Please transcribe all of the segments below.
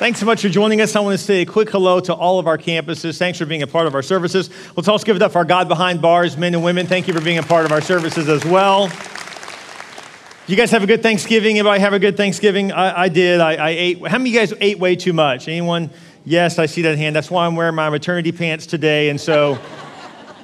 Thanks so much for joining us. I want to say a quick hello to all of our campuses. Thanks for being a part of our services. Let's also give it up for our God behind bars, men and women. Thank you for being a part of our services as well. You guys have a good Thanksgiving? Everybody have a good Thanksgiving? I, I did. I, I, ate. How many of you guys ate way too much? Anyone? Yes, I see that hand. That's why I'm wearing my maternity pants today. And so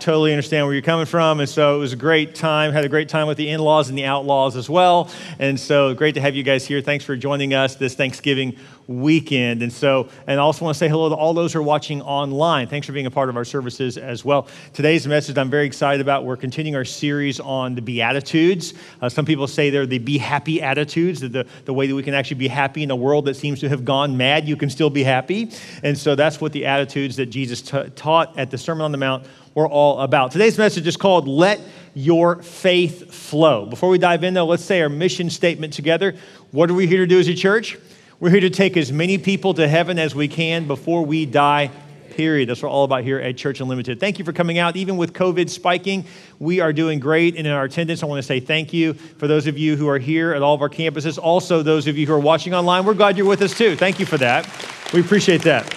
totally understand where you're coming from. And so it was a great time. Had a great time with the in laws and the outlaws as well. And so great to have you guys here. Thanks for joining us this Thanksgiving weekend. And so, and I also want to say hello to all those who are watching online. Thanks for being a part of our services as well. Today's message I'm very excited about. We're continuing our series on the Beatitudes. Uh, some people say they're the be happy attitudes, the, the way that we can actually be happy in a world that seems to have gone mad. You can still be happy. And so that's what the attitudes that Jesus t- taught at the Sermon on the Mount we're all about. Today's message is called Let Your Faith Flow. Before we dive in, though, let's say our mission statement together. What are we here to do as a church? We're here to take as many people to heaven as we can before we die period. That's what we're all about here at Church Unlimited. Thank you for coming out. Even with COVID spiking, we are doing great. And in our attendance, I want to say thank you for those of you who are here at all of our campuses. Also, those of you who are watching online, we're glad you're with us too. Thank you for that. We appreciate that.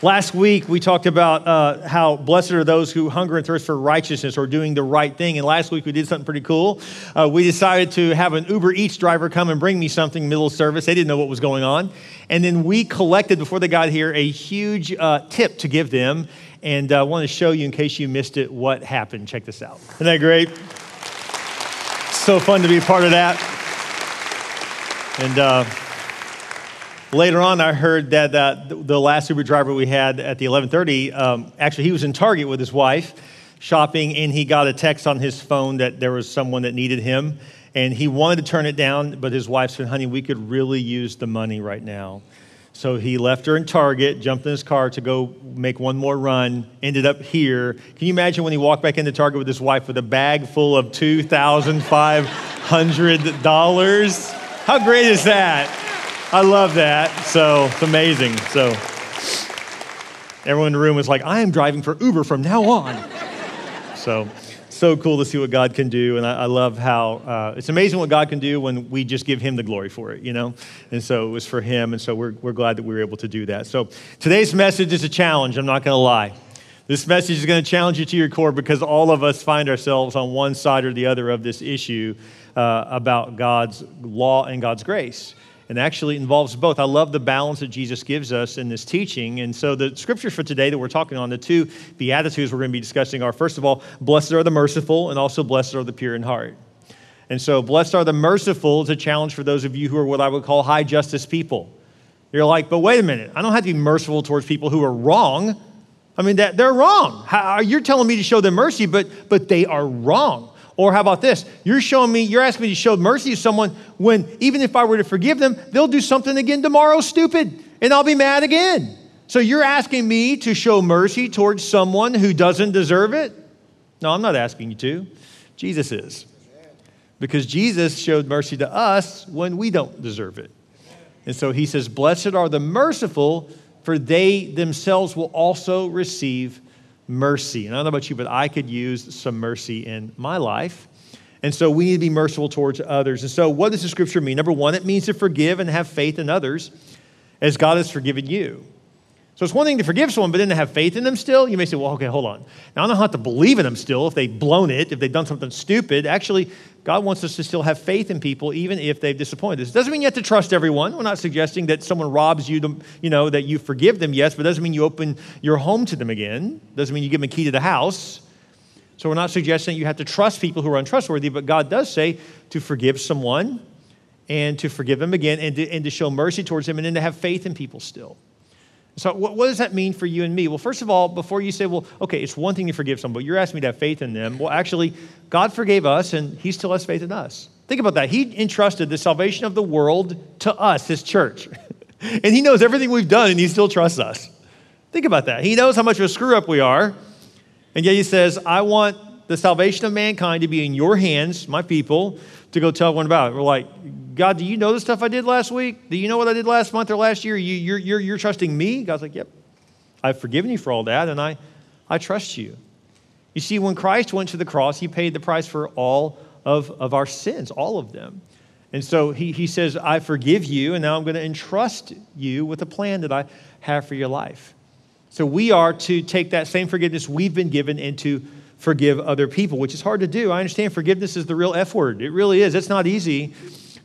Last week, we talked about uh, how blessed are those who hunger and thirst for righteousness or doing the right thing. And last week, we did something pretty cool. Uh, we decided to have an Uber Eats driver come and bring me something middle of service. They didn't know what was going on. And then we collected, before they got here, a huge uh, tip to give them. And I uh, want to show you, in case you missed it, what happened. Check this out. Isn't that great? So fun to be a part of that. And, uh, Later on, I heard that uh, the last Uber driver we had at the 11:30, um, actually, he was in Target with his wife shopping, and he got a text on his phone that there was someone that needed him, and he wanted to turn it down, but his wife said, "Honey, we could really use the money right now." So he left her in Target, jumped in his car to go make one more run, ended up here. Can you imagine when he walked back into Target with his wife with a bag full of $2,500? How great is that? I love that. So it's amazing. So everyone in the room was like, I am driving for Uber from now on. so, so cool to see what God can do. And I, I love how uh, it's amazing what God can do when we just give Him the glory for it, you know? And so it was for Him. And so we're, we're glad that we were able to do that. So today's message is a challenge. I'm not going to lie. This message is going to challenge you to your core because all of us find ourselves on one side or the other of this issue uh, about God's law and God's grace and actually involves both. I love the balance that Jesus gives us in this teaching. And so, the scriptures for today that we're talking on, the two Beatitudes we're going to be discussing are first of all, blessed are the merciful, and also blessed are the pure in heart. And so, blessed are the merciful is a challenge for those of you who are what I would call high justice people. You're like, but wait a minute, I don't have to be merciful towards people who are wrong. I mean, that they're wrong. How, you're telling me to show them mercy, but, but they are wrong. Or how about this? You're showing me, you're asking me to show mercy to someone when even if I were to forgive them, they'll do something again tomorrow stupid and I'll be mad again. So you're asking me to show mercy towards someone who doesn't deserve it? No, I'm not asking you to. Jesus is. Because Jesus showed mercy to us when we don't deserve it. And so he says, Blessed are the merciful, for they themselves will also receive mercy. And I don't know about you, but I could use some mercy in my life. And so we need to be merciful towards others. And so, what does the scripture mean? Number one, it means to forgive and have faith in others as God has forgiven you. So it's one thing to forgive someone, but then to have faith in them still. You may say, well, okay, hold on. Now, I don't have to believe in them still if they've blown it, if they've done something stupid. Actually, God wants us to still have faith in people, even if they've disappointed us. It doesn't mean you have to trust everyone. We're not suggesting that someone robs you, to, you know, that you forgive them, yes, but it doesn't mean you open your home to them again. Doesn't mean you give them a key to the house. So we're not suggesting you have to trust people who are untrustworthy, but God does say to forgive someone and to forgive them again and to, and to show mercy towards them and then to have faith in people still. So, what, what, does that mean for you and me? Well, first of all, before you say, well, okay, it's one thing to forgive someone, but you're asking me to have faith in them. Well, actually, God forgave us, and He still has faith in us. Think about that. He entrusted the salvation of the world to us, His church. and He knows everything we've done, and He still trusts us. Think about that. He knows how much of a screw up we are, and yet He says, I want the salvation of mankind to be in your hands, my people, to go tell everyone about it. We're like, God, do you know the stuff I did last week? Do you know what I did last month or last year? You, you're, you're, you're trusting me? God's like, Yep. I've forgiven you for all that, and I, I trust you. You see, when Christ went to the cross, he paid the price for all of, of our sins, all of them. And so he, he says, I forgive you, and now I'm going to entrust you with a plan that I have for your life. So we are to take that same forgiveness we've been given and to forgive other people, which is hard to do. I understand forgiveness is the real F word. It really is. It's not easy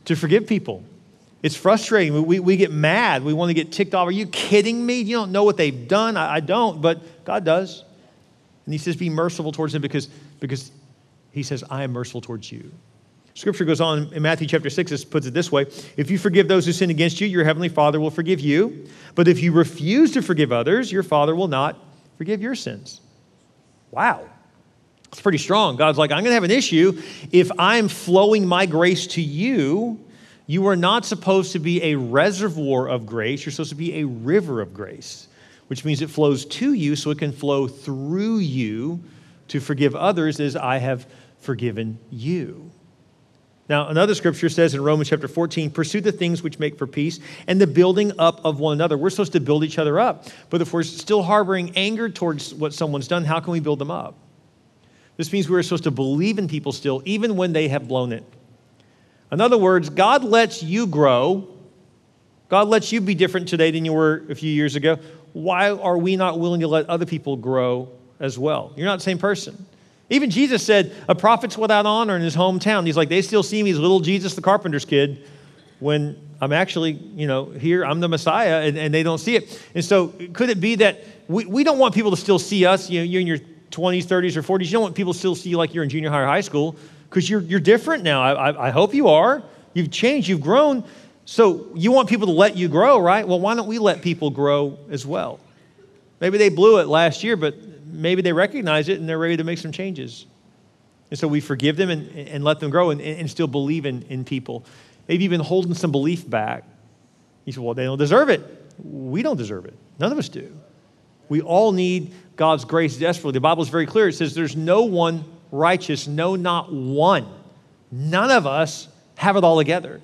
to forgive people. It's frustrating. We, we get mad. We want to get ticked off. Are you kidding me? You don't know what they've done. I, I don't, but God does. And He says, Be merciful towards them because, because He says, I am merciful towards you. Scripture goes on in Matthew chapter 6, it puts it this way If you forgive those who sin against you, your heavenly Father will forgive you. But if you refuse to forgive others, your Father will not forgive your sins. Wow. It's pretty strong. God's like, I'm going to have an issue if I'm flowing my grace to you. You are not supposed to be a reservoir of grace. You're supposed to be a river of grace, which means it flows to you so it can flow through you to forgive others as I have forgiven you. Now, another scripture says in Romans chapter 14, pursue the things which make for peace and the building up of one another. We're supposed to build each other up. But if we're still harboring anger towards what someone's done, how can we build them up? This means we're supposed to believe in people still, even when they have blown it. In other words, God lets you grow. God lets you be different today than you were a few years ago. Why are we not willing to let other people grow as well? You're not the same person. Even Jesus said, a prophet's without honor in his hometown. He's like, they still see me as little Jesus the carpenter's kid when I'm actually, you know, here, I'm the Messiah, and, and they don't see it. And so, could it be that we, we don't want people to still see us? You know, you're in your 20s, 30s, or 40s. You don't want people still see you like you're in junior high or high school because you're, you're different now. I, I, I hope you are. You've changed, you've grown. So, you want people to let you grow, right? Well, why don't we let people grow as well? Maybe they blew it last year, but maybe they recognize it and they're ready to make some changes. And so we forgive them and, and let them grow and, and still believe in, in people. Maybe even holding some belief back. You say, well, they don't deserve it. We don't deserve it. None of us do. We all need God's grace desperately. The Bible is very clear. It says there's no one righteous, no, not one. None of us have it all together.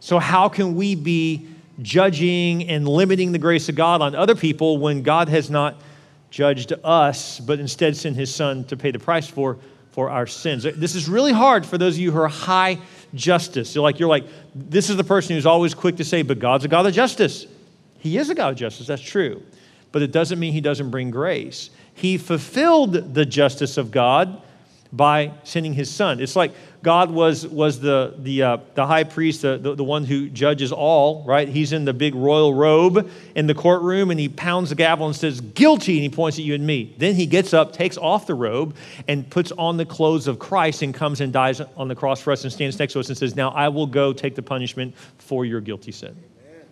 So, how can we be judging and limiting the grace of God on other people when God has not judged us, but instead sent his son to pay the price for, for our sins. This is really hard for those of you who are high justice. You're like, you're like, this is the person who's always quick to say, but God's a God of justice. He is a God of justice, that's true. But it doesn't mean he doesn't bring grace. He fulfilled the justice of God by sending his son. It's like God was, was the, the, uh, the high priest, the, the, the, one who judges all, right? He's in the big royal robe in the courtroom and he pounds the gavel and says, Guilty, and he points at you and me. Then he gets up, takes off the robe, and puts on the clothes of Christ and comes and dies on the cross for us and stands next to us and says, Now I will go take the punishment for your guilty sin. Amen.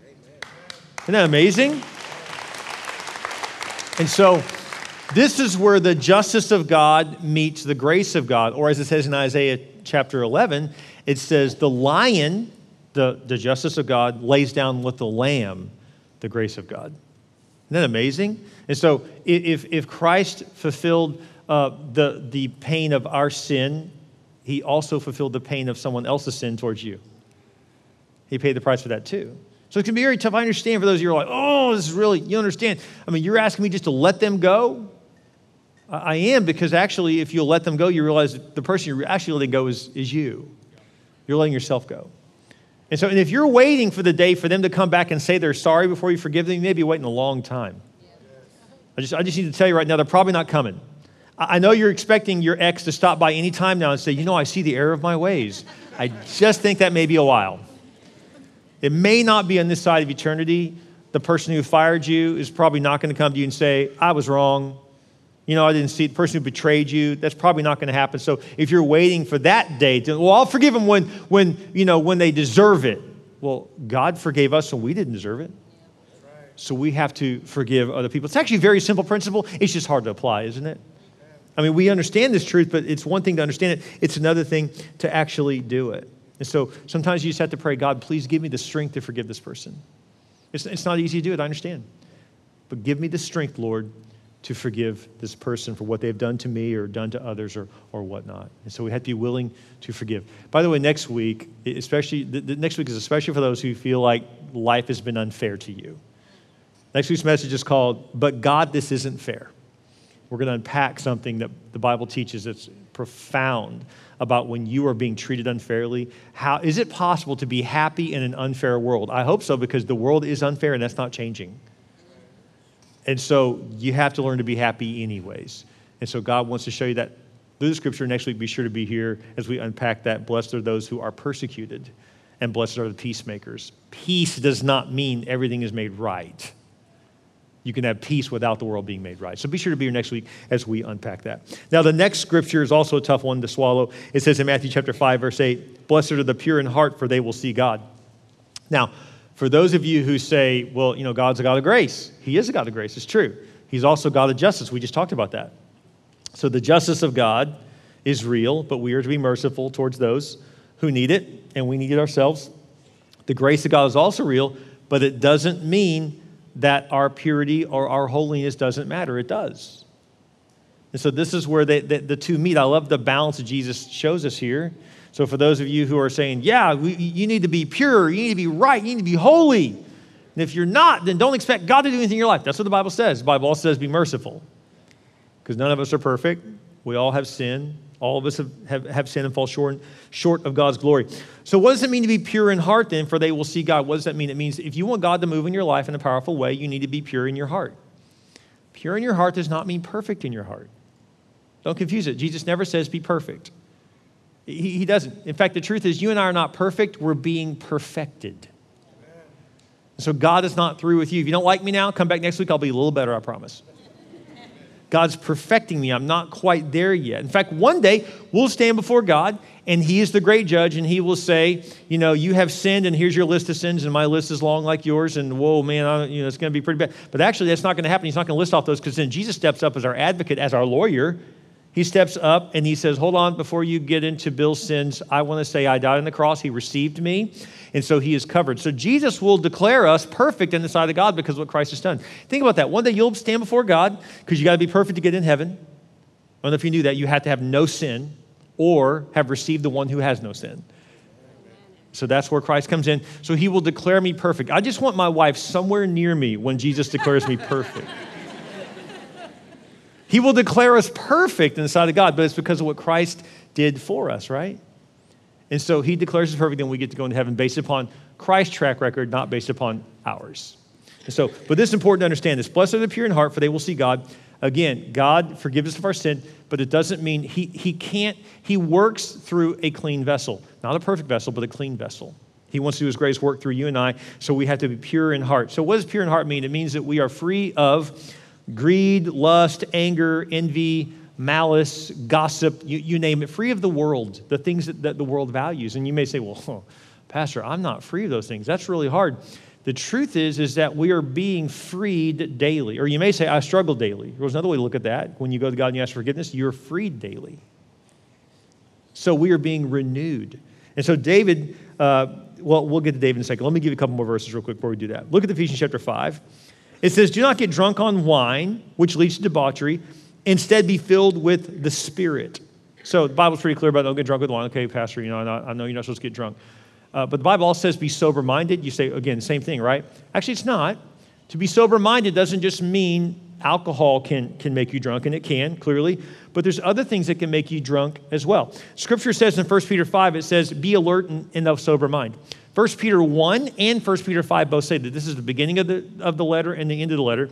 Isn't that amazing? And so, this is where the justice of God meets the grace of God. Or as it says in Isaiah chapter 11, it says, The lion, the, the justice of God, lays down with the lamb the grace of God. Isn't that amazing? And so if, if Christ fulfilled uh, the, the pain of our sin, he also fulfilled the pain of someone else's sin towards you. He paid the price for that too. So it can be very tough. I understand for those of you who are like, oh, this is really, you understand. I mean, you're asking me just to let them go? I am because actually, if you'll let them go, you realize the person you're actually letting go is, is you. You're letting yourself go. And so, and if you're waiting for the day for them to come back and say they're sorry before you forgive them, you may be waiting a long time. I just, I just need to tell you right now, they're probably not coming. I know you're expecting your ex to stop by any time now and say, you know, I see the error of my ways. I just think that may be a while. It may not be on this side of eternity. The person who fired you is probably not going to come to you and say, I was wrong you know, I didn't see the person who betrayed you. That's probably not going to happen. So if you're waiting for that day, to, well, I'll forgive them when, when, you know, when they deserve it. Well, God forgave us when we didn't deserve it. So we have to forgive other people. It's actually a very simple principle. It's just hard to apply, isn't it? I mean, we understand this truth, but it's one thing to understand it, it's another thing to actually do it. And so sometimes you just have to pray, God, please give me the strength to forgive this person. It's, it's not easy to do it, I understand. But give me the strength, Lord, to forgive this person for what they've done to me or done to others or, or whatnot. And so we have to be willing to forgive. By the way, next week, especially, the, the next week is especially for those who feel like life has been unfair to you. Next week's message is called, But God, This Isn't Fair. We're going to unpack something that the Bible teaches that's profound about when you are being treated unfairly. How is it possible to be happy in an unfair world? I hope so because the world is unfair and that's not changing. And so you have to learn to be happy anyways. And so God wants to show you that through the scripture. Next week, be sure to be here as we unpack that. Blessed are those who are persecuted, and blessed are the peacemakers. Peace does not mean everything is made right. You can have peace without the world being made right. So be sure to be here next week as we unpack that. Now, the next scripture is also a tough one to swallow. It says in Matthew chapter 5, verse 8, Blessed are the pure in heart, for they will see God. Now, for those of you who say, well, you know, God's a God of grace, He is a God of grace. It's true. He's also God of justice. We just talked about that. So the justice of God is real, but we are to be merciful towards those who need it, and we need it ourselves. The grace of God is also real, but it doesn't mean that our purity or our holiness doesn't matter. It does. And so this is where they, the, the two meet. I love the balance that Jesus shows us here. So, for those of you who are saying, yeah, we, you need to be pure, you need to be right, you need to be holy. And if you're not, then don't expect God to do anything in your life. That's what the Bible says. The Bible also says, be merciful. Because none of us are perfect. We all have sin. All of us have, have, have sinned and fall short, short of God's glory. So, what does it mean to be pure in heart then? For they will see God. What does that mean? It means if you want God to move in your life in a powerful way, you need to be pure in your heart. Pure in your heart does not mean perfect in your heart. Don't confuse it. Jesus never says be perfect. He, he doesn't. In fact, the truth is, you and I are not perfect, we're being perfected. So God is not through with you. If you don't like me now, come back next week. I'll be a little better, I promise. God's perfecting me. I'm not quite there yet. In fact, one day we'll stand before God and He is the great judge and He will say, You know, you have sinned and here's your list of sins and my list is long like yours. And whoa, man, I, you know, it's going to be pretty bad. But actually, that's not going to happen. He's not going to list off those because then Jesus steps up as our advocate, as our lawyer, he steps up and he says, Hold on, before you get into Bil's sins, I want to say I died on the cross. He received me. And so he is covered. So Jesus will declare us perfect in the sight of God because of what Christ has done. Think about that. One day you'll stand before God because you got to be perfect to get in heaven. I don't know if you knew that. You have to have no sin or have received the one who has no sin. So that's where Christ comes in. So he will declare me perfect. I just want my wife somewhere near me when Jesus declares me perfect. He will declare us perfect in the sight of God, but it's because of what Christ did for us, right? And so he declares us perfect, and we get to go into heaven based upon Christ's track record, not based upon ours. And so, but this is important to understand this. Blessed are the pure in heart, for they will see God. Again, God forgives us of our sin, but it doesn't mean he, he can't, he works through a clean vessel. Not a perfect vessel, but a clean vessel. He wants to do his greatest work through you and I, so we have to be pure in heart. So, what does pure in heart mean? It means that we are free of greed, lust, anger, envy, malice, gossip, you, you, name it, free of the world, the things that, that the world values. And you may say, well, oh, Pastor, I'm not free of those things. That's really hard. The truth is, is that we are being freed daily. Or you may say, I struggle daily. There's another way to look at that. When you go to God and you ask forgiveness, you're freed daily. So we are being renewed. And so David, uh, well, we'll get to David in a second. Let me give you a couple more verses real quick before we do that. Look at Ephesians chapter 5. It says, Do not get drunk on wine, which leads to debauchery. Instead, be filled with the Spirit. So the Bible's pretty clear about don't get drunk with wine. Okay, Pastor, you know, I know you're not supposed to get drunk. Uh, but the Bible also says be sober minded. You say, again, same thing, right? Actually, it's not. To be sober minded doesn't just mean alcohol can, can make you drunk, and it can, clearly, but there's other things that can make you drunk as well. Scripture says in 1 Peter 5, it says, be alert and, and of sober mind. 1 Peter 1 and 1 Peter 5 both say that this is the beginning of the, of the letter and the end of the letter.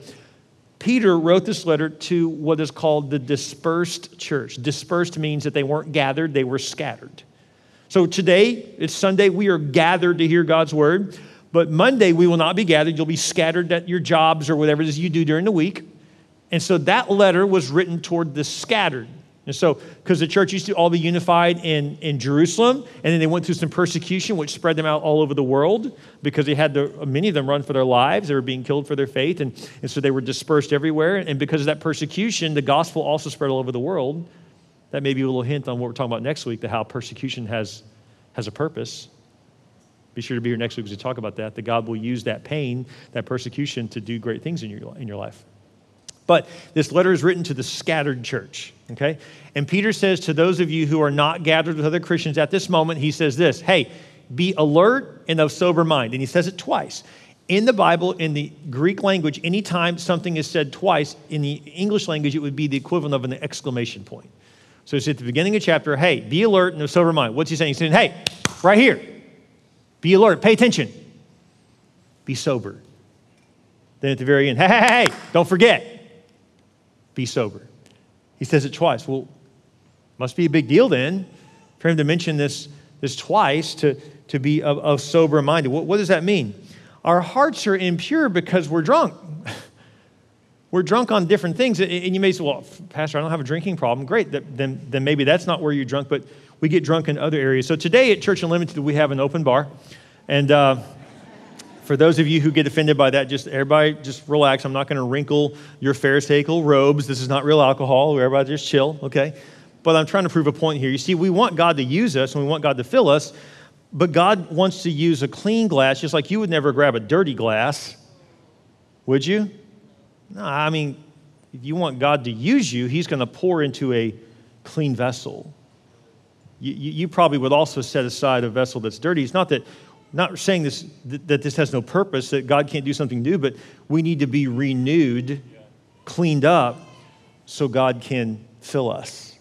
Peter wrote this letter to what is called the dispersed church. Dispersed means that they weren't gathered, they were scattered. So today, it's Sunday, we are gathered to hear God's word. But Monday, we will not be gathered. You'll be scattered at your jobs or whatever it is you do during the week. And so that letter was written toward the scattered. And so, because the church used to all be unified in, in Jerusalem, and then they went through some persecution, which spread them out all over the world because they had the, many of them run for their lives. They were being killed for their faith, and, and so they were dispersed everywhere. And because of that persecution, the gospel also spread all over the world. That may be a little hint on what we're talking about next week, the how persecution has, has a purpose. Be sure to be here next week as we talk about that, that God will use that pain, that persecution, to do great things in your, in your life. But this letter is written to the scattered church, okay? And Peter says to those of you who are not gathered with other Christians at this moment, he says this Hey, be alert and of sober mind. And he says it twice. In the Bible, in the Greek language, anytime something is said twice, in the English language, it would be the equivalent of an exclamation point. So it's at the beginning of the chapter, hey, be alert and of sober mind. What's he saying? He's saying, hey, right here, be alert, pay attention, be sober. Then at the very end, hey, hey, hey, don't forget, be sober. He says it twice. Well, must be a big deal then for him to mention this, this twice to, to be of, of sober minded. What, what does that mean? Our hearts are impure because we're drunk. we're drunk on different things. And you may say, well, Pastor, I don't have a drinking problem. Great. Then, then maybe that's not where you're drunk, but we get drunk in other areas. So today at Church Unlimited, we have an open bar. And uh, for those of you who get offended by that, just everybody just relax. I'm not going to wrinkle your Pharisaical robes. This is not real alcohol. Everybody just chill, okay? But I'm trying to prove a point here. You see, we want God to use us and we want God to fill us, but God wants to use a clean glass, just like you would never grab a dirty glass, would you? No, I mean, if you want God to use you, He's going to pour into a clean vessel. You, you, you, probably would also set aside a vessel that's dirty. It's not that, not saying this that this has no purpose, that God can't do something new, but we need to be renewed, cleaned up, so God can fill us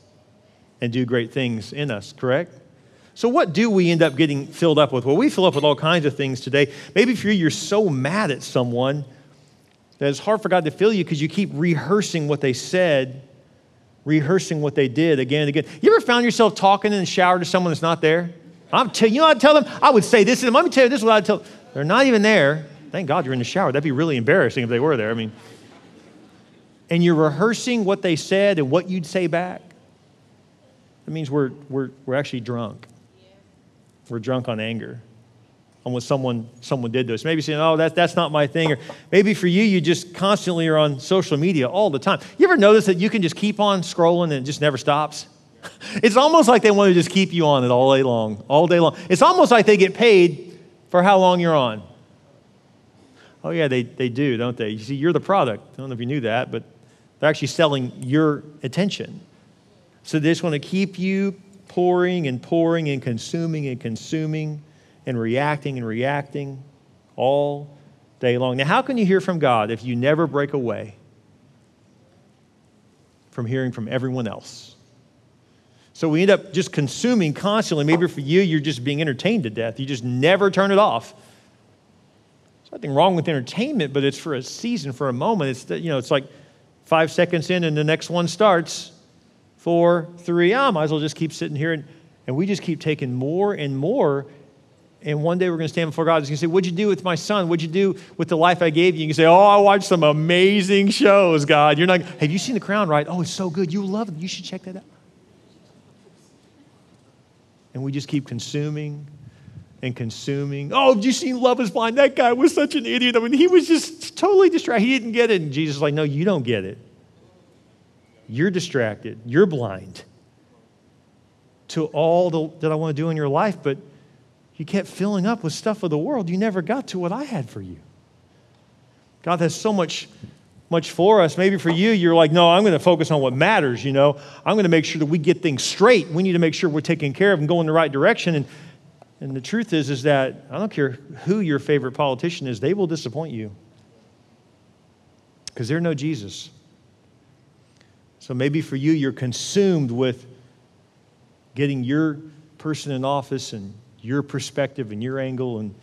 and do great things in us. Correct? So, what do we end up getting filled up with? Well, we fill up with all kinds of things today. Maybe for you, you're so mad at someone that it's hard for God to fill you because you keep rehearsing what they said, rehearsing what they did again and again. You ever found yourself talking in the shower to someone that's not there? I'm tell, you know I'd tell them? I would say this to them. Let me tell you this is what I'd tell them. They're not even there. Thank God you're in the shower. That'd be really embarrassing if they were there. I mean, and you're rehearsing what they said and what you'd say back. That means we're, we're, we're actually drunk. We're drunk on anger on what someone someone did to us. Maybe saying, "Oh, that, that's not my thing," or maybe for you, you just constantly are on social media all the time. You ever notice that you can just keep on scrolling and it just never stops? It's almost like they want to just keep you on it all day long, all day long. It's almost like they get paid for how long you're on. Oh yeah, they, they do, don't they? You see, you're the product. I don't know if you knew that, but they're actually selling your attention. So they just want to keep you pouring and pouring and consuming and consuming and reacting and reacting all day long. Now, how can you hear from God if you never break away from hearing from everyone else? So we end up just consuming constantly. Maybe for you, you're just being entertained to death. You just never turn it off. There's nothing wrong with entertainment, but it's for a season, for a moment. It's, you know, it's like five seconds in and the next one starts. Four, three, I might as well just keep sitting here. And, and we just keep taking more and more and one day we're going to stand before God. He's going to say, What'd you do with my son? What'd you do with the life I gave you? You can say, Oh, I watched some amazing shows, God. You're not, have you seen The Crown, right? Oh, it's so good. You love it. You should check that out. And we just keep consuming and consuming. Oh, have you seen Love is Blind? That guy was such an idiot. I mean, he was just totally distracted. He didn't get it. And Jesus is like, No, you don't get it. You're distracted. You're blind to all the, that I want to do in your life, but you kept filling up with stuff of the world. You never got to what I had for you. God has so much much for us. Maybe for you, you're like, no, I'm going to focus on what matters, you know. I'm going to make sure that we get things straight. We need to make sure we're taking care of and going in the right direction. And, and the truth is, is that I don't care who your favorite politician is, they will disappoint you. Because they're no Jesus. So maybe for you, you're consumed with getting your person in office and your perspective and your angle. And,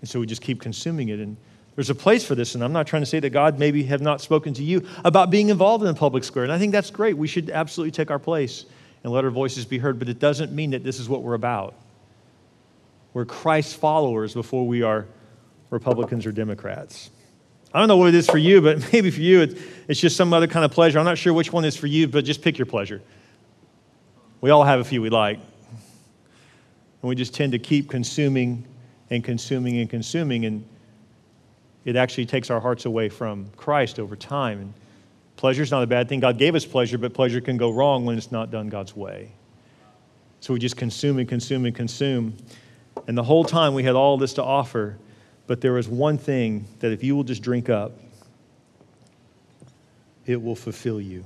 and so we just keep consuming it. And there's a place for this. And I'm not trying to say that God maybe have not spoken to you about being involved in the public square. And I think that's great. We should absolutely take our place and let our voices be heard. But it doesn't mean that this is what we're about. We're Christ followers before we are Republicans or Democrats. I don't know what it is for you, but maybe for you it's, just some other kind of pleasure. I'm not sure which one is for you, but just pick your pleasure. We all have a few we like. And we just tend to keep consuming and consuming and consuming. And it actually takes our hearts away from Christ over time. And pleasure is not a bad thing. God gave us pleasure, but pleasure can go wrong when it's not done God's way. So we just consume and consume and consume. And the whole time we had all this to offer, but there was one thing that if you will just drink up, it will fulfill you.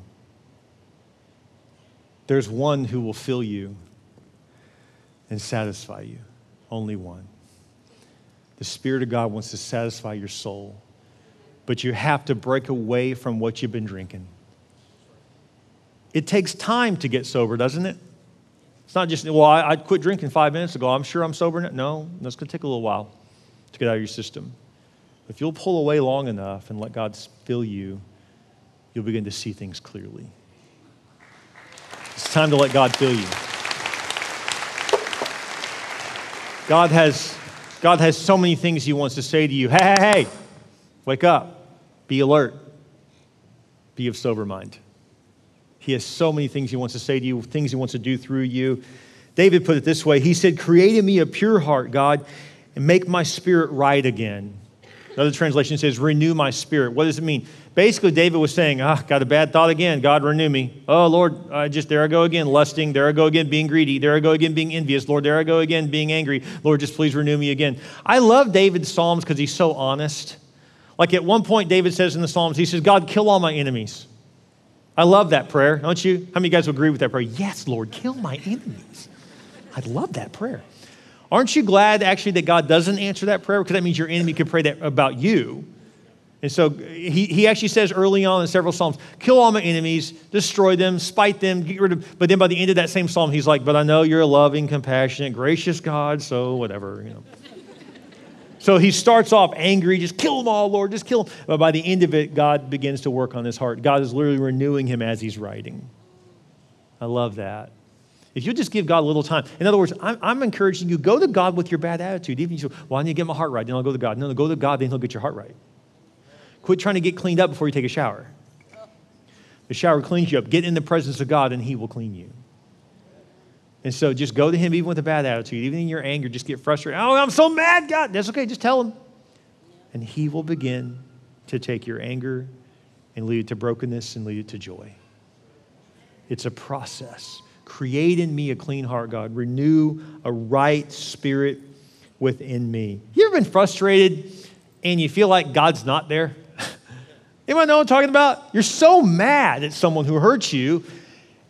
There's one who will fill you and satisfy you. Only one. The Spirit of God wants to satisfy your soul, but you have to break away from what you've been drinking. It takes time to get sober, doesn't it? It's not just, well, I, I quit drinking five minutes ago. I'm sure I'm sober now. No, that's going to take a little while to get out of your system. If you'll pull away long enough and let God fill you, you'll begin to see things clearly. It's time to let God fill you. God has, God has so many things He wants to say to you. Hey, hey, hey, wake up, be alert, be of sober mind. He has so many things He wants to say to you, things He wants to do through you. David put it this way He said, Create in me a pure heart, God, and make my spirit right again. Another translation says, Renew my spirit. What does it mean? Basically, David was saying, Ah, got a bad thought again. God, renew me. Oh, Lord, I just, there I go again, lusting. There I go again, being greedy. There I go again, being envious. Lord, there I go again, being angry. Lord, just please renew me again. I love David's Psalms because he's so honest. Like at one point, David says in the Psalms, he says, God, kill all my enemies. I love that prayer, don't you? How many of you guys would agree with that prayer? Yes, Lord, kill my enemies. I love that prayer. Aren't you glad actually that God doesn't answer that prayer? Because that means your enemy could pray that about you. And so he, he actually says early on in several Psalms, kill all my enemies, destroy them, spite them, get rid of. But then by the end of that same Psalm, he's like, but I know you're a loving, compassionate, gracious God, so whatever, you know. So he starts off angry, just kill them all, Lord, just kill them. But by the end of it, God begins to work on his heart. God is literally renewing him as he's writing. I love that. If you just give God a little time, in other words, I'm, I'm encouraging you, go to God with your bad attitude. Even if you say, well, I need to get my heart right, then I'll go to God. No, no, go to God, then he'll get your heart right. Quit trying to get cleaned up before you take a shower. The shower cleans you up. Get in the presence of God, and he will clean you. And so just go to him even with a bad attitude, even in your anger, just get frustrated. Oh, I'm so mad, God. That's okay, just tell him. And he will begin to take your anger and lead it to brokenness and lead it to joy. It's a process. Create in me a clean heart, God. Renew a right spirit within me. You ever been frustrated and you feel like God's not there? Anyone know what I'm talking about? You're so mad at someone who hurts you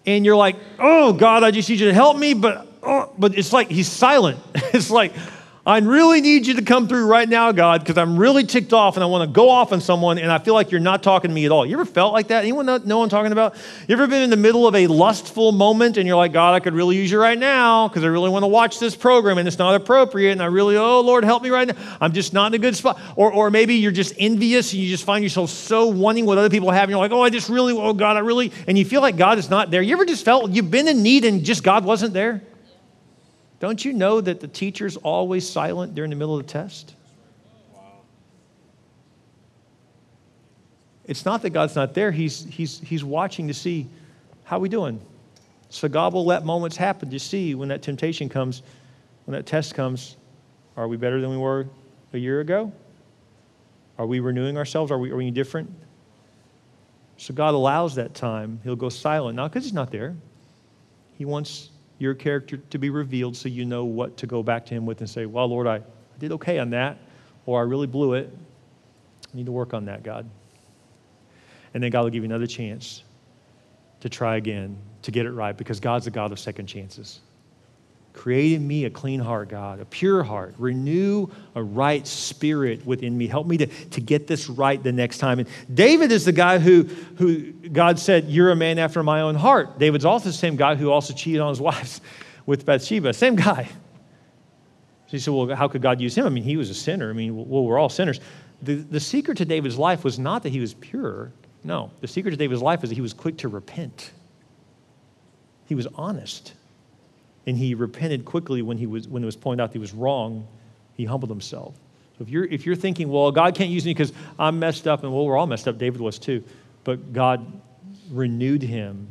and you're like, oh, God, I just need you to help me, but, oh, but it's like he's silent. it's like, I really need you to come through right now, God, because I'm really ticked off and I want to go off on someone and I feel like you're not talking to me at all. You ever felt like that? Anyone know, know what I'm talking about? You ever been in the middle of a lustful moment and you're like, God, I could really use you right now because I really want to watch this program and it's not appropriate and I really, oh, Lord, help me right now. I'm just not in a good spot. Or, or maybe you're just envious and you just find yourself so wanting what other people have and you're like, oh, I just really, oh, God, I really, and you feel like God is not there. You ever just felt you've been in need and just God wasn't there? Don't you know that the teacher's always silent during the middle of the test? It's not that God's not there, he's, he's, he's watching to see how we doing. So God will let moments happen to see when that temptation comes, when that test comes, are we better than we were a year ago? Are we renewing ourselves? Are we, are we different? So God allows that time. He'll go silent, not because He's not there. He wants your character to be revealed so you know what to go back to Him with and say, Well, Lord, I, did okay on that, or I really blew it. I need to work on that, God. And then God will give you another chance to try again, to get it right, because God's a God of second chances. Create in me a clean heart, God, a pure heart. Renew a right spirit within me. Help me to, to get this right the next time. And David is the guy who, who God said, You're a man after my own heart. David's also the same guy who also cheated on his wives with Bathsheba. Same guy. So you said, Well, how could God use him? I mean, he was a sinner. I mean, well, we're all sinners. The, the secret to David's life was not that he was pure. No, the secret to David's life is that he was quick to repent. He was honest and he repented quickly when, he was, when it was pointed out that he was wrong. He humbled himself. So if you're, if you're thinking, well, God can't use me because I'm messed up, and well, we're all messed up, David was too, but God renewed him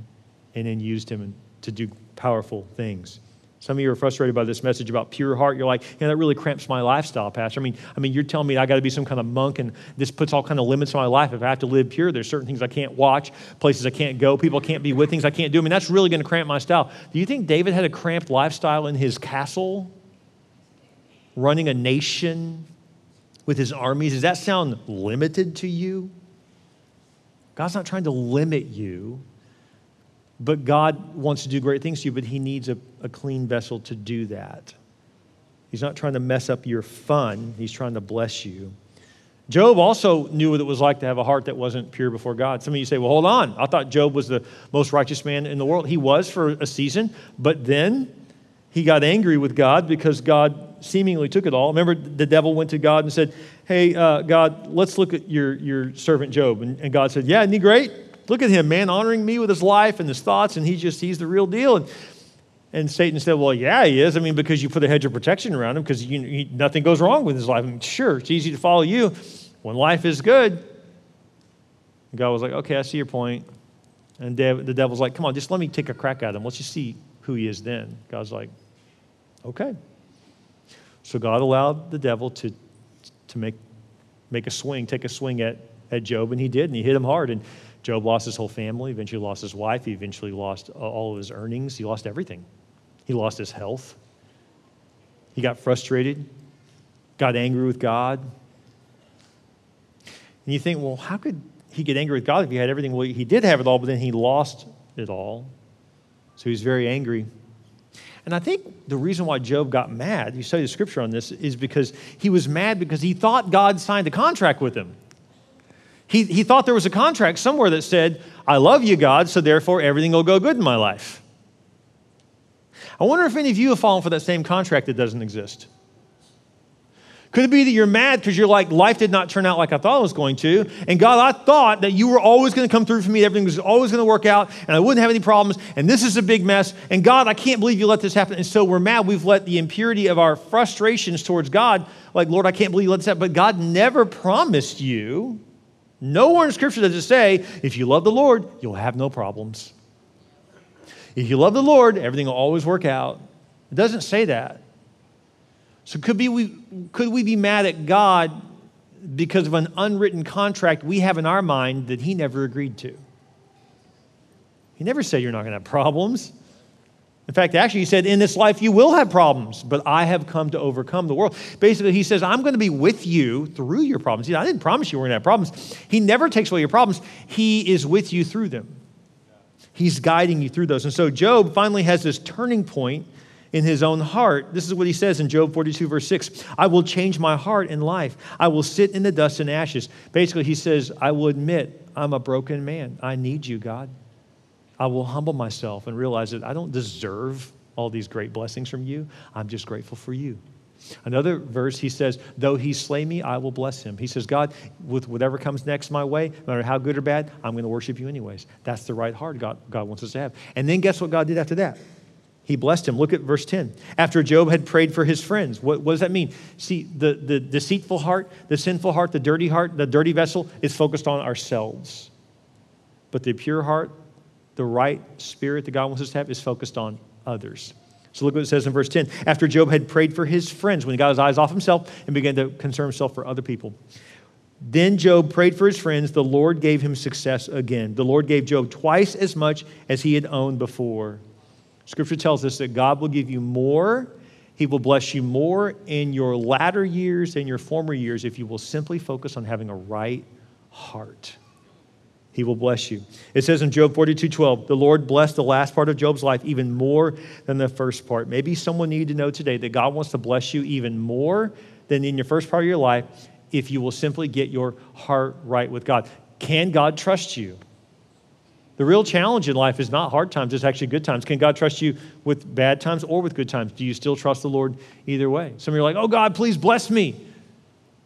and then used him to do powerful things. Some of you are frustrated by this message about pure heart. You're like, yeah, that really cramps my lifestyle, Pastor. I mean, I mean, you're telling me I got to be some kind of monk, and this puts all kind of limits on my life. If I have to live pure, there's certain things I can't watch, places I can't go, people I can't be with, things I can't do. I mean, that's really going to cramp my style. Do you think David had a cramped lifestyle in his castle, running a nation with his armies? Does that sound limited to you? God's not trying to limit you. But God wants to do great things to you, but He needs a, a clean vessel to do that. He's not trying to mess up your fun, He's trying to bless you. Job also knew what it was like to have a heart that wasn't pure before God. Some of you say, well, hold on. I thought Job was the most righteous man in the world. He was for a season, but then he got angry with God because God seemingly took it all. Remember, the devil went to God and said, Hey, uh, God, let's look at your, your servant Job. And, and God said, Yeah, isn't he great? Look at him, man, honoring me with his life and his thoughts, and he's just, he's the real deal. And, and Satan said, Well, yeah, he is. I mean, because you put a hedge of protection around him, because nothing goes wrong with his life. I mean, sure, it's easy to follow you when life is good. God was like, Okay, I see your point. And the devil's like, Come on, just let me take a crack at him. Let's just see who he is then. God's like, Okay. So God allowed the devil to, to make, make a swing, take a swing at, at Job, and he did, and he hit him hard. And Job lost his whole family, eventually lost his wife, he eventually lost uh, all of his earnings, he lost everything. He lost his health. He got frustrated, got angry with God. And you think, well, how could he get angry with God if he had everything? Well, he did have it all, but then he lost it all. So he's very angry. And I think the reason why Job got mad, you study the scripture on this, is because he was mad because he thought God signed a contract with him. He, he thought there was a contract somewhere that said, I love you, God, so therefore everything will go good in my life. I wonder if any of you have fallen for that same contract that doesn't exist. Could it be that you're mad because you're like, life did not turn out like I thought it was going to? And God, I thought that you were always going to come through for me, everything was always going to work out, and I wouldn't have any problems, and this is a big mess. And God, I can't believe you let this happen. And so we're mad. We've let the impurity of our frustrations towards God, like, Lord, I can't believe you let this happen. But God never promised you Nowhere in Scripture does it say, if you love the Lord, you'll have no problems. If you love the Lord, everything will always work out. It doesn't say that. So could, be we, could we be mad at God because of an unwritten contract we have in our mind that He never agreed to? He never said you're not going to have problems. In fact, actually, he said, In this life you will have problems, but I have come to overcome the world. Basically, he says, I'm going to be with you through your problems. I didn't promise you we're going to have problems. He never takes away your problems, he is with you through them. He's guiding you through those. And so, Job finally has this turning point in his own heart. This is what he says in Job 42, verse 6 I will change my heart in life. I will sit in the dust and ashes. Basically, he says, I will admit I'm a broken man. I need you, God. I will humble myself and realize that I don't deserve all these great blessings from you. I'm just grateful for you. Another verse, he says, Though he slay me, I will bless him. He says, God, with whatever comes next my way, no matter how good or bad, I'm going to worship you anyways. That's the right heart God, God wants us to have. And then guess what God did after that? He blessed him. Look at verse 10. After Job had prayed for his friends, what, what does that mean? See, the, the deceitful heart, the sinful heart, the dirty heart, the dirty vessel is focused on ourselves. But the pure heart, the right spirit that God wants us to have is focused on others. So look what it says in verse 10. After Job had prayed for his friends, when he got his eyes off himself and began to concern himself for other people. Then Job prayed for his friends. The Lord gave him success again. The Lord gave Job twice as much as he had owned before. Scripture tells us that God will give you more. He will bless you more in your latter years than your former years if you will simply focus on having a right heart he will bless you. It says in Job 42 12, the Lord blessed the last part of Job's life even more than the first part. Maybe someone needed to know today that God wants to bless you even more than in your first part of your life if you will simply get your heart right with God. Can God trust you? The real challenge in life is not hard times, it's actually good times. Can God trust you with bad times or with good times? Do you still trust the Lord either way? Some of you are like, oh, God, please bless me.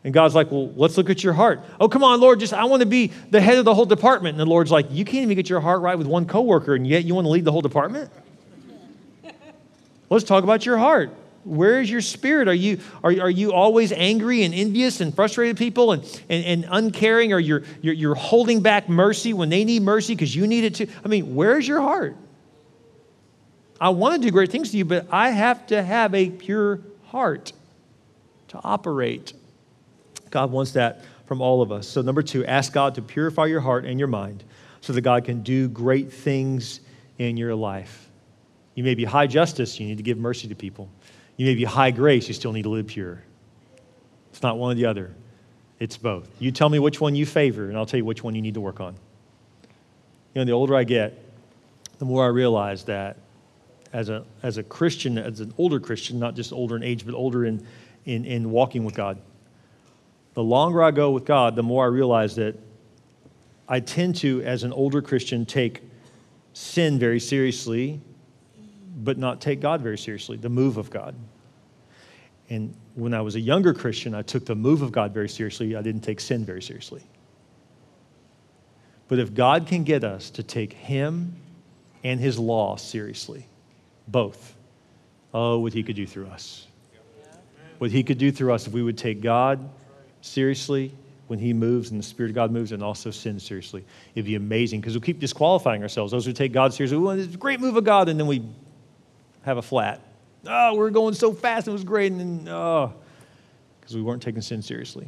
And God's like, well, let's look at your heart. Oh, come on, Lord, just I want to be the head of the whole department. And the Lord's like, you can't even get your heart right with one coworker, and yet you want to lead the whole department? let's talk about your heart. Where is your spirit? Are you, are, are you always angry and envious and frustrated people and, and, and uncaring, or you're, you're, you're holding back mercy when they need mercy because you need it too? I mean, where's your heart? I want to do great things to you, but I have to have a pure heart to operate God wants that from all of us. So, number two, ask God to purify your heart and your mind so that God can do great things in your life. You may be high justice, you need to give mercy to people. You may be high grace, you still need to live pure. It's not one or the other, it's both. You tell me which one you favor, and I'll tell you which one you need to work on. You know, the older I get, the more I realize that as a, as a Christian, as an older Christian, not just older in age, but older in, in, in walking with God, the longer I go with God, the more I realize that I tend to, as an older Christian, take sin very seriously, but not take God very seriously, the move of God. And when I was a younger Christian, I took the move of God very seriously. I didn't take sin very seriously. But if God can get us to take Him and His law seriously, both, oh, what He could do through us. What He could do through us if we would take God seriously when He moves and the Spirit of God moves, and also sin seriously. It'd be amazing because we keep disqualifying ourselves. Those who take God seriously, well, it's a great move of God, and then we have a flat. Oh, we're going so fast, it was great, and then, ah, oh, because we weren't taking sin seriously.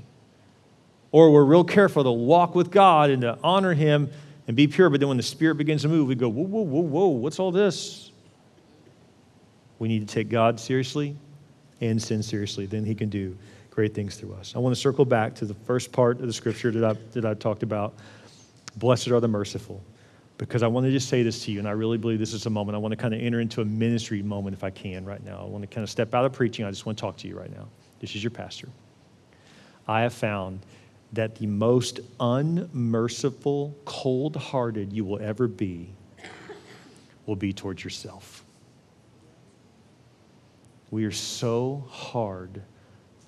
Or we're real careful to walk with God and to honor Him and be pure, but then when the Spirit begins to move, we go, whoa, whoa, whoa, whoa, what's all this? We need to take God seriously and sin seriously. Then He can do great things through us. I want to circle back to the first part of the scripture that I, that I talked about. Blessed are the merciful. Because I want to just say this to you, and I really believe this is a moment. I want to kind of enter into a ministry moment if I can right now. I want to kind of step out of preaching. I just want to talk to you right now. This is your pastor. I have found that the most unmerciful, cold hearted you will ever be will be towards yourself. We are so hard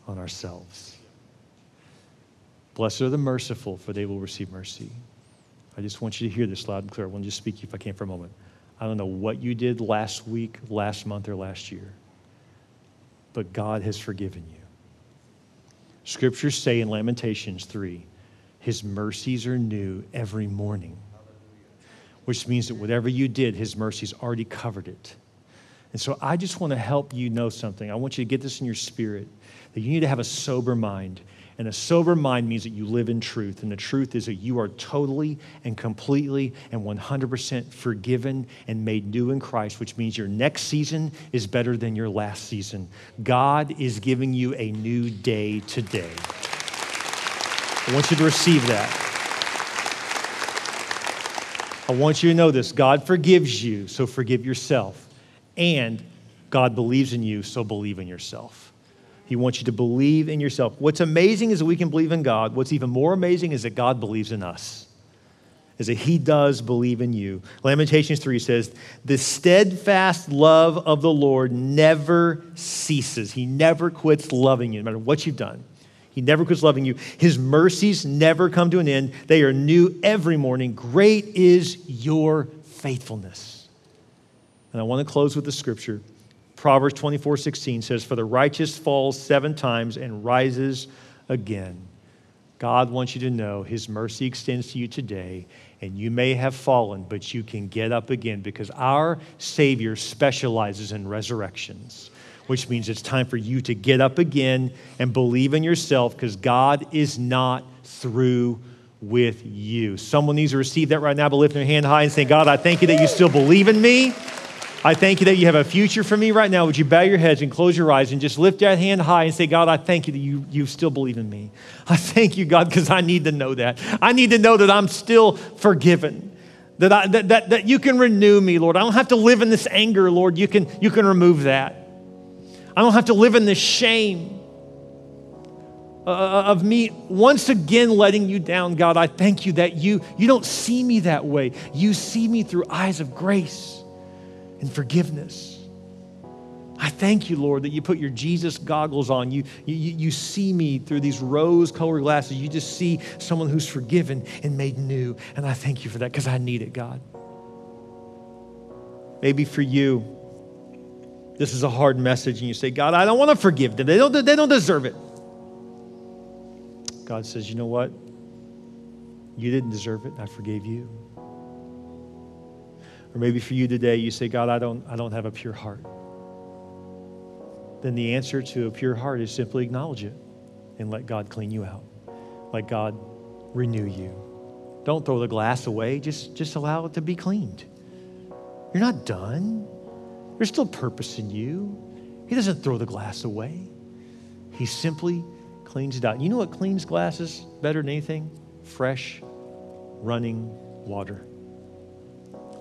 on ourselves. Blessed are the merciful, for they will receive mercy. I just want you to hear this loud and clear. I want to just speak if I can for a moment. I don't know what you did last week, last month, or last year, but God has forgiven you. Scriptures say in Lamentations 3 His mercies are new every morning, which means that whatever you did, His mercies already covered it. And so I just want to help you know something. I want you to get this in your spirit that you need to have a sober mind. And a sober mind means that you live in truth. And the truth is that you are totally and completely and 100% forgiven and made new in Christ, which means your next season is better than your last season. God is giving you a new day today. I want you to receive that. I want you to know this God forgives you, so forgive yourself. And God believes in you, so believe in yourself. He wants you to believe in yourself. What's amazing is that we can believe in God. What's even more amazing is that God believes in us, is that He does believe in you. Lamentations 3 says, The steadfast love of the Lord never ceases. He never quits loving you, no matter what you've done. He never quits loving you. His mercies never come to an end, they are new every morning. Great is your faithfulness. And I want to close with the scripture. Proverbs 24 16 says, For the righteous falls seven times and rises again. God wants you to know His mercy extends to you today, and you may have fallen, but you can get up again because our Savior specializes in resurrections, which means it's time for you to get up again and believe in yourself because God is not through with you. Someone needs to receive that right now, but lift their hand high and say, God, I thank you that you still believe in me. I thank you that you have a future for me right now. Would you bow your heads and close your eyes and just lift that hand high and say, God, I thank you that you, you still believe in me. I thank you, God, because I need to know that. I need to know that I'm still forgiven. That, I, that, that, that you can renew me, Lord. I don't have to live in this anger, Lord. You can, you can remove that. I don't have to live in this shame uh, uh of me once again letting you down, God. I thank you that you, you don't see me that way. You see me through eyes of grace and forgiveness. I thank you, Lord, that you put your Jesus goggles on. You, you, you see me through these rose colored glasses. You just see someone who's forgiven and made new. And I thank you for that because I need it, God. Maybe for you, this is a hard message, and you say, God, I don't want to forgive them. They don't, they don't deserve it. God says, You know what? You didn't deserve it. I forgave you. Or maybe for you today, you say, God, I don't, I don't have a pure heart. Then the answer to a pure heart is simply acknowledge it and let God clean you out. Let God renew you. Don't throw the glass away, just, just allow it to be cleaned. You're not done. There's still purpose in you. He doesn't throw the glass away, He simply cleans it out. You know what cleans glasses better than anything? Fresh, running water.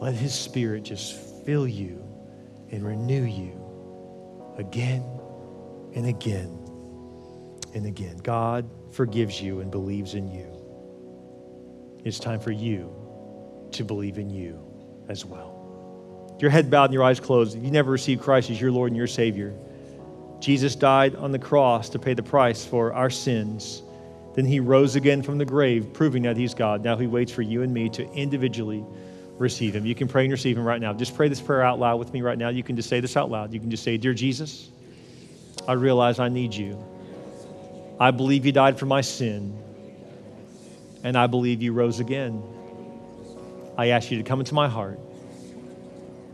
Let His Spirit just fill you and renew you again and again and again. God forgives you and believes in you. It's time for you to believe in you as well. Your head bowed and your eyes closed. You never received Christ as your Lord and your Savior, Jesus died on the cross to pay the price for our sins. Then he rose again from the grave, proving that he's God. Now he waits for you and me to individually receive him. You can pray and receive him right now. Just pray this prayer out loud with me right now. You can just say this out loud. You can just say, Dear Jesus, I realize I need you. I believe you died for my sin, and I believe you rose again. I ask you to come into my heart,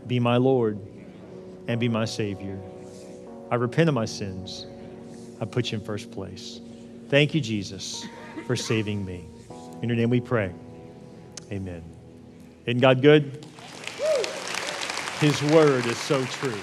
be my Lord, and be my Savior. I repent of my sins. I put you in first place. Thank you, Jesus, for saving me. In your name we pray. Amen. Isn't God good? His word is so true.